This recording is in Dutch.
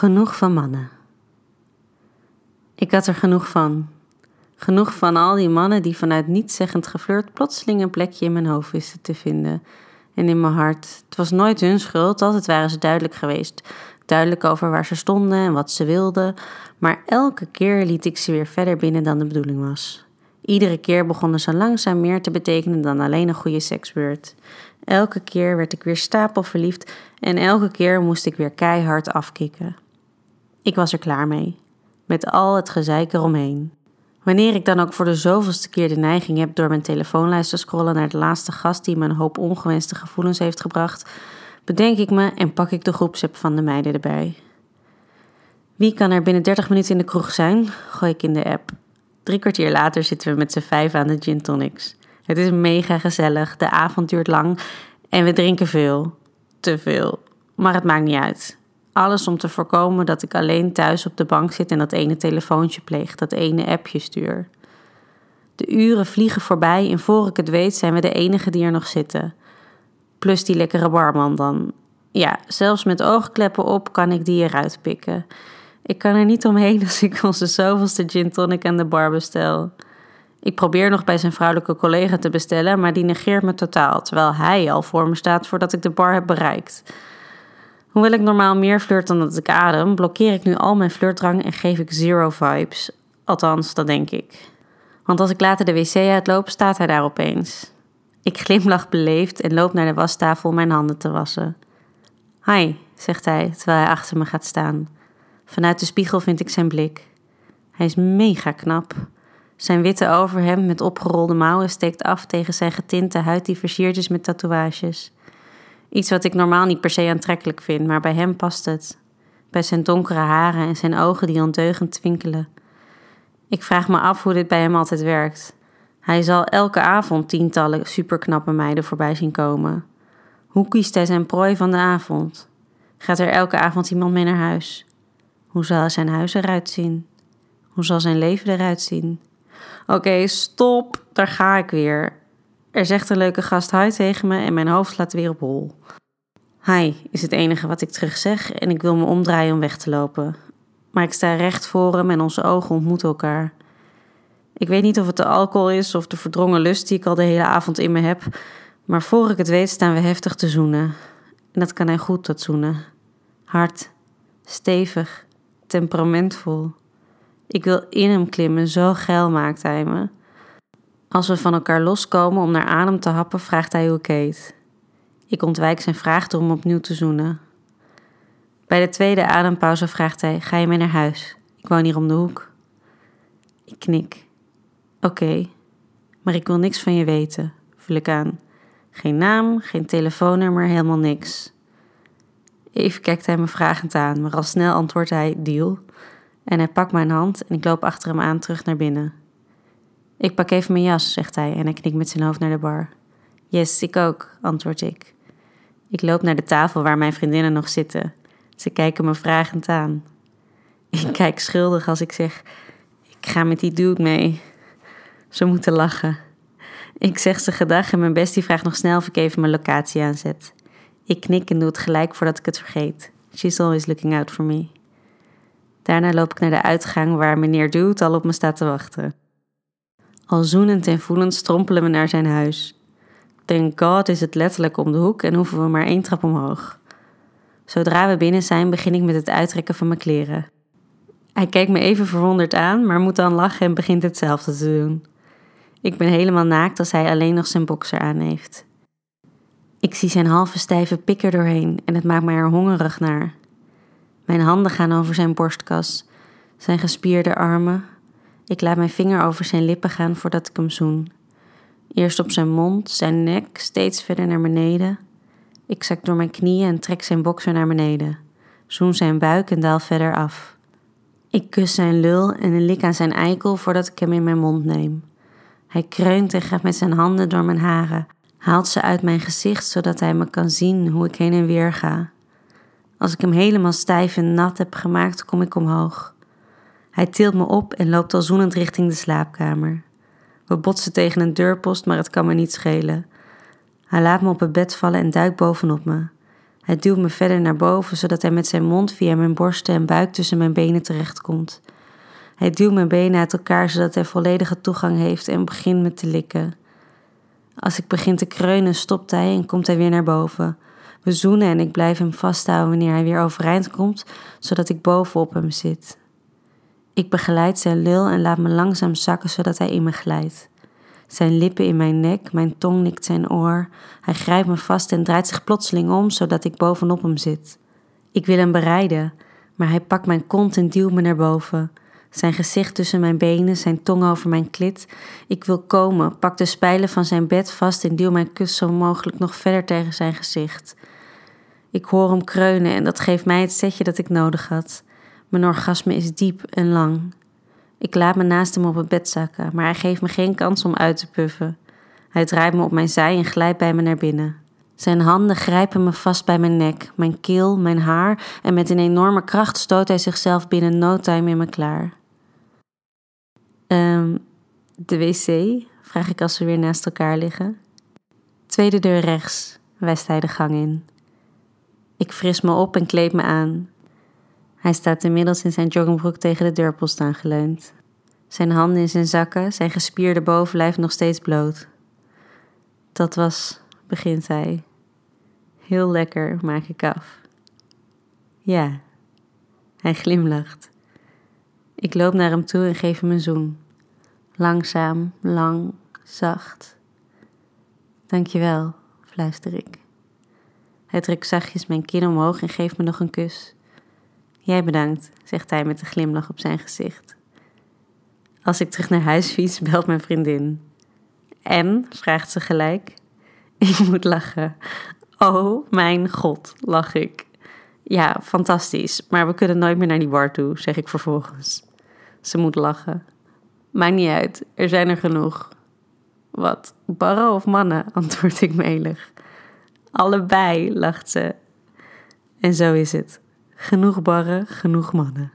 Genoeg van mannen. Ik had er genoeg van. Genoeg van al die mannen die vanuit niet zeggend geflirt plotseling een plekje in mijn hoofd wisten te vinden. En in mijn hart. Het was nooit hun schuld, altijd waren ze duidelijk geweest. Duidelijk over waar ze stonden en wat ze wilden. Maar elke keer liet ik ze weer verder binnen dan de bedoeling was. Iedere keer begonnen ze langzaam meer te betekenen dan alleen een goede seksbeurt. Elke keer werd ik weer stapelverliefd en elke keer moest ik weer keihard afkicken. Ik was er klaar mee, met al het gezeik eromheen. Wanneer ik dan ook voor de zoveelste keer de neiging heb door mijn telefoonlijst te scrollen naar de laatste gast die me een hoop ongewenste gevoelens heeft gebracht, bedenk ik me en pak ik de groepsapp van de meiden erbij. Wie kan er binnen 30 minuten in de kroeg zijn? Gooi ik in de app. Drie kwartier later zitten we met z'n vijf aan de gin tonics. Het is mega gezellig, de avond duurt lang en we drinken veel. Te veel. Maar het maakt niet uit. Alles om te voorkomen dat ik alleen thuis op de bank zit en dat ene telefoontje pleeg, dat ene appje stuur. De uren vliegen voorbij en voor ik het weet zijn we de enige die er nog zitten. Plus die lekkere barman dan. Ja, zelfs met oogkleppen op kan ik die eruit pikken. Ik kan er niet omheen als ik onze zoveelste gin tonic aan de bar bestel. Ik probeer nog bij zijn vrouwelijke collega te bestellen, maar die negeert me totaal, terwijl hij al voor me staat voordat ik de bar heb bereikt. Hoewel ik normaal meer flirt dan dat ik adem, blokkeer ik nu al mijn flirtdrang en geef ik zero vibes. Althans, dat denk ik. Want als ik later de wc uitloop, staat hij daar opeens. Ik glimlach beleefd en loop naar de wastafel om mijn handen te wassen. Hi, zegt hij terwijl hij achter me gaat staan. Vanuit de spiegel vind ik zijn blik. Hij is mega knap. Zijn witte overhemd met opgerolde mouwen steekt af tegen zijn getinte huid die versierd is met tatoeages. Iets wat ik normaal niet per se aantrekkelijk vind, maar bij hem past het. Bij zijn donkere haren en zijn ogen die ondeugend twinkelen. Ik vraag me af hoe dit bij hem altijd werkt. Hij zal elke avond tientallen superknappe meiden voorbij zien komen. Hoe kiest hij zijn prooi van de avond? Gaat er elke avond iemand mee naar huis? Hoe zal zijn huis eruit zien? Hoe zal zijn leven eruit zien? Oké, stop, daar ga ik weer. Er zegt een leuke gast hi tegen me en mijn hoofd slaat weer op hol. Hi is het enige wat ik terug zeg en ik wil me omdraaien om weg te lopen. Maar ik sta recht voor hem en onze ogen ontmoeten elkaar. Ik weet niet of het de alcohol is of de verdrongen lust die ik al de hele avond in me heb, maar voor ik het weet staan we heftig te zoenen. En dat kan hij goed, dat zoenen. Hard, stevig, temperamentvol. Ik wil in hem klimmen, zo geil maakt hij me. Als we van elkaar loskomen om naar adem te happen, vraagt hij hoe ik. Ik ontwijk zijn vraag door hem opnieuw te zoenen. Bij de tweede adempauze vraagt hij: Ga je mee naar huis? Ik woon hier om de hoek. Ik knik. Oké, maar ik wil niks van je weten, vul ik aan. Geen naam, geen telefoonnummer, helemaal niks. Even kijkt hij me vragend aan, maar al snel antwoordt hij: Deal. En hij pakt mijn hand en ik loop achter hem aan terug naar binnen. Ik pak even mijn jas, zegt hij en hij knikt met zijn hoofd naar de bar. Yes, ik ook, antwoord ik. Ik loop naar de tafel waar mijn vriendinnen nog zitten. Ze kijken me vragend aan. Ik kijk schuldig als ik zeg: Ik ga met die dude mee. Ze moeten lachen. Ik zeg ze gedag en mijn bestie vraagt nog snel of ik even mijn locatie aanzet. Ik knik en doe het gelijk voordat ik het vergeet. She's always looking out for me. Daarna loop ik naar de uitgang waar meneer Dude al op me staat te wachten. Al zoenend en voelend strompelen we naar zijn huis. Thank God is het letterlijk om de hoek en hoeven we maar één trap omhoog. Zodra we binnen zijn, begin ik met het uittrekken van mijn kleren. Hij kijkt me even verwonderd aan, maar moet dan lachen en begint hetzelfde te doen. Ik ben helemaal naakt als hij alleen nog zijn bokser aan heeft. Ik zie zijn halve stijve pik er doorheen en het maakt mij er hongerig naar. Mijn handen gaan over zijn borstkas, zijn gespierde armen. Ik laat mijn vinger over zijn lippen gaan voordat ik hem zoen. Eerst op zijn mond, zijn nek, steeds verder naar beneden. Ik zak door mijn knieën en trek zijn bokser naar beneden. Zoen zijn buik en daal verder af. Ik kus zijn lul en een lik aan zijn eikel voordat ik hem in mijn mond neem. Hij kreunt en gaat met zijn handen door mijn haren, haalt ze uit mijn gezicht zodat hij me kan zien hoe ik heen en weer ga. Als ik hem helemaal stijf en nat heb gemaakt, kom ik omhoog. Hij tilt me op en loopt al zoenend richting de slaapkamer. We botsen tegen een deurpost, maar het kan me niet schelen. Hij laat me op het bed vallen en duikt bovenop me. Hij duwt me verder naar boven, zodat hij met zijn mond via mijn borsten en buik tussen mijn benen terechtkomt. Hij duwt mijn benen uit elkaar, zodat hij volledige toegang heeft en begint me te likken. Als ik begin te kreunen, stopt hij en komt hij weer naar boven. We zoenen en ik blijf hem vasthouden wanneer hij weer overeind komt, zodat ik bovenop hem zit. Ik begeleid zijn lul en laat me langzaam zakken zodat hij in me glijdt. Zijn lippen in mijn nek, mijn tong nikt zijn oor. Hij grijpt me vast en draait zich plotseling om zodat ik bovenop hem zit. Ik wil hem bereiden, maar hij pakt mijn kont en duwt me naar boven. Zijn gezicht tussen mijn benen, zijn tong over mijn klit. Ik wil komen, pak de spijlen van zijn bed vast en duw mijn kus zo mogelijk nog verder tegen zijn gezicht. Ik hoor hem kreunen en dat geeft mij het setje dat ik nodig had. Mijn orgasme is diep en lang. Ik laat me naast hem op het bed zakken, maar hij geeft me geen kans om uit te puffen. Hij draait me op mijn zij en glijdt bij me naar binnen. Zijn handen grijpen me vast bij mijn nek, mijn keel, mijn haar en met een enorme kracht stoot hij zichzelf binnen no time in me klaar. Um, de wc? vraag ik als we weer naast elkaar liggen. Tweede deur rechts, wijst hij de gang in. Ik fris me op en kleed me aan. Hij staat inmiddels in zijn joggingbroek tegen de deurpost aangeleund. Zijn handen in zijn zakken, zijn gespierde bovenlijf nog steeds bloot. Dat was, begint hij. Heel lekker, maak ik af. Ja, hij glimlacht. Ik loop naar hem toe en geef hem een zoen. Langzaam, lang, zacht. Dankjewel, fluister ik. Hij trekt zachtjes mijn kin omhoog en geeft me nog een kus. Jij bedankt, zegt hij met een glimlach op zijn gezicht. Als ik terug naar huis fiets, belt mijn vriendin. En, vraagt ze gelijk. Ik moet lachen. Oh mijn god, lach ik. Ja, fantastisch, maar we kunnen nooit meer naar die bar toe, zeg ik vervolgens. Ze moet lachen. Maakt niet uit, er zijn er genoeg. Wat, barren of mannen? antwoord ik melig. Allebei, lacht ze. En zo is het. Genoeg barren, genoeg mannen.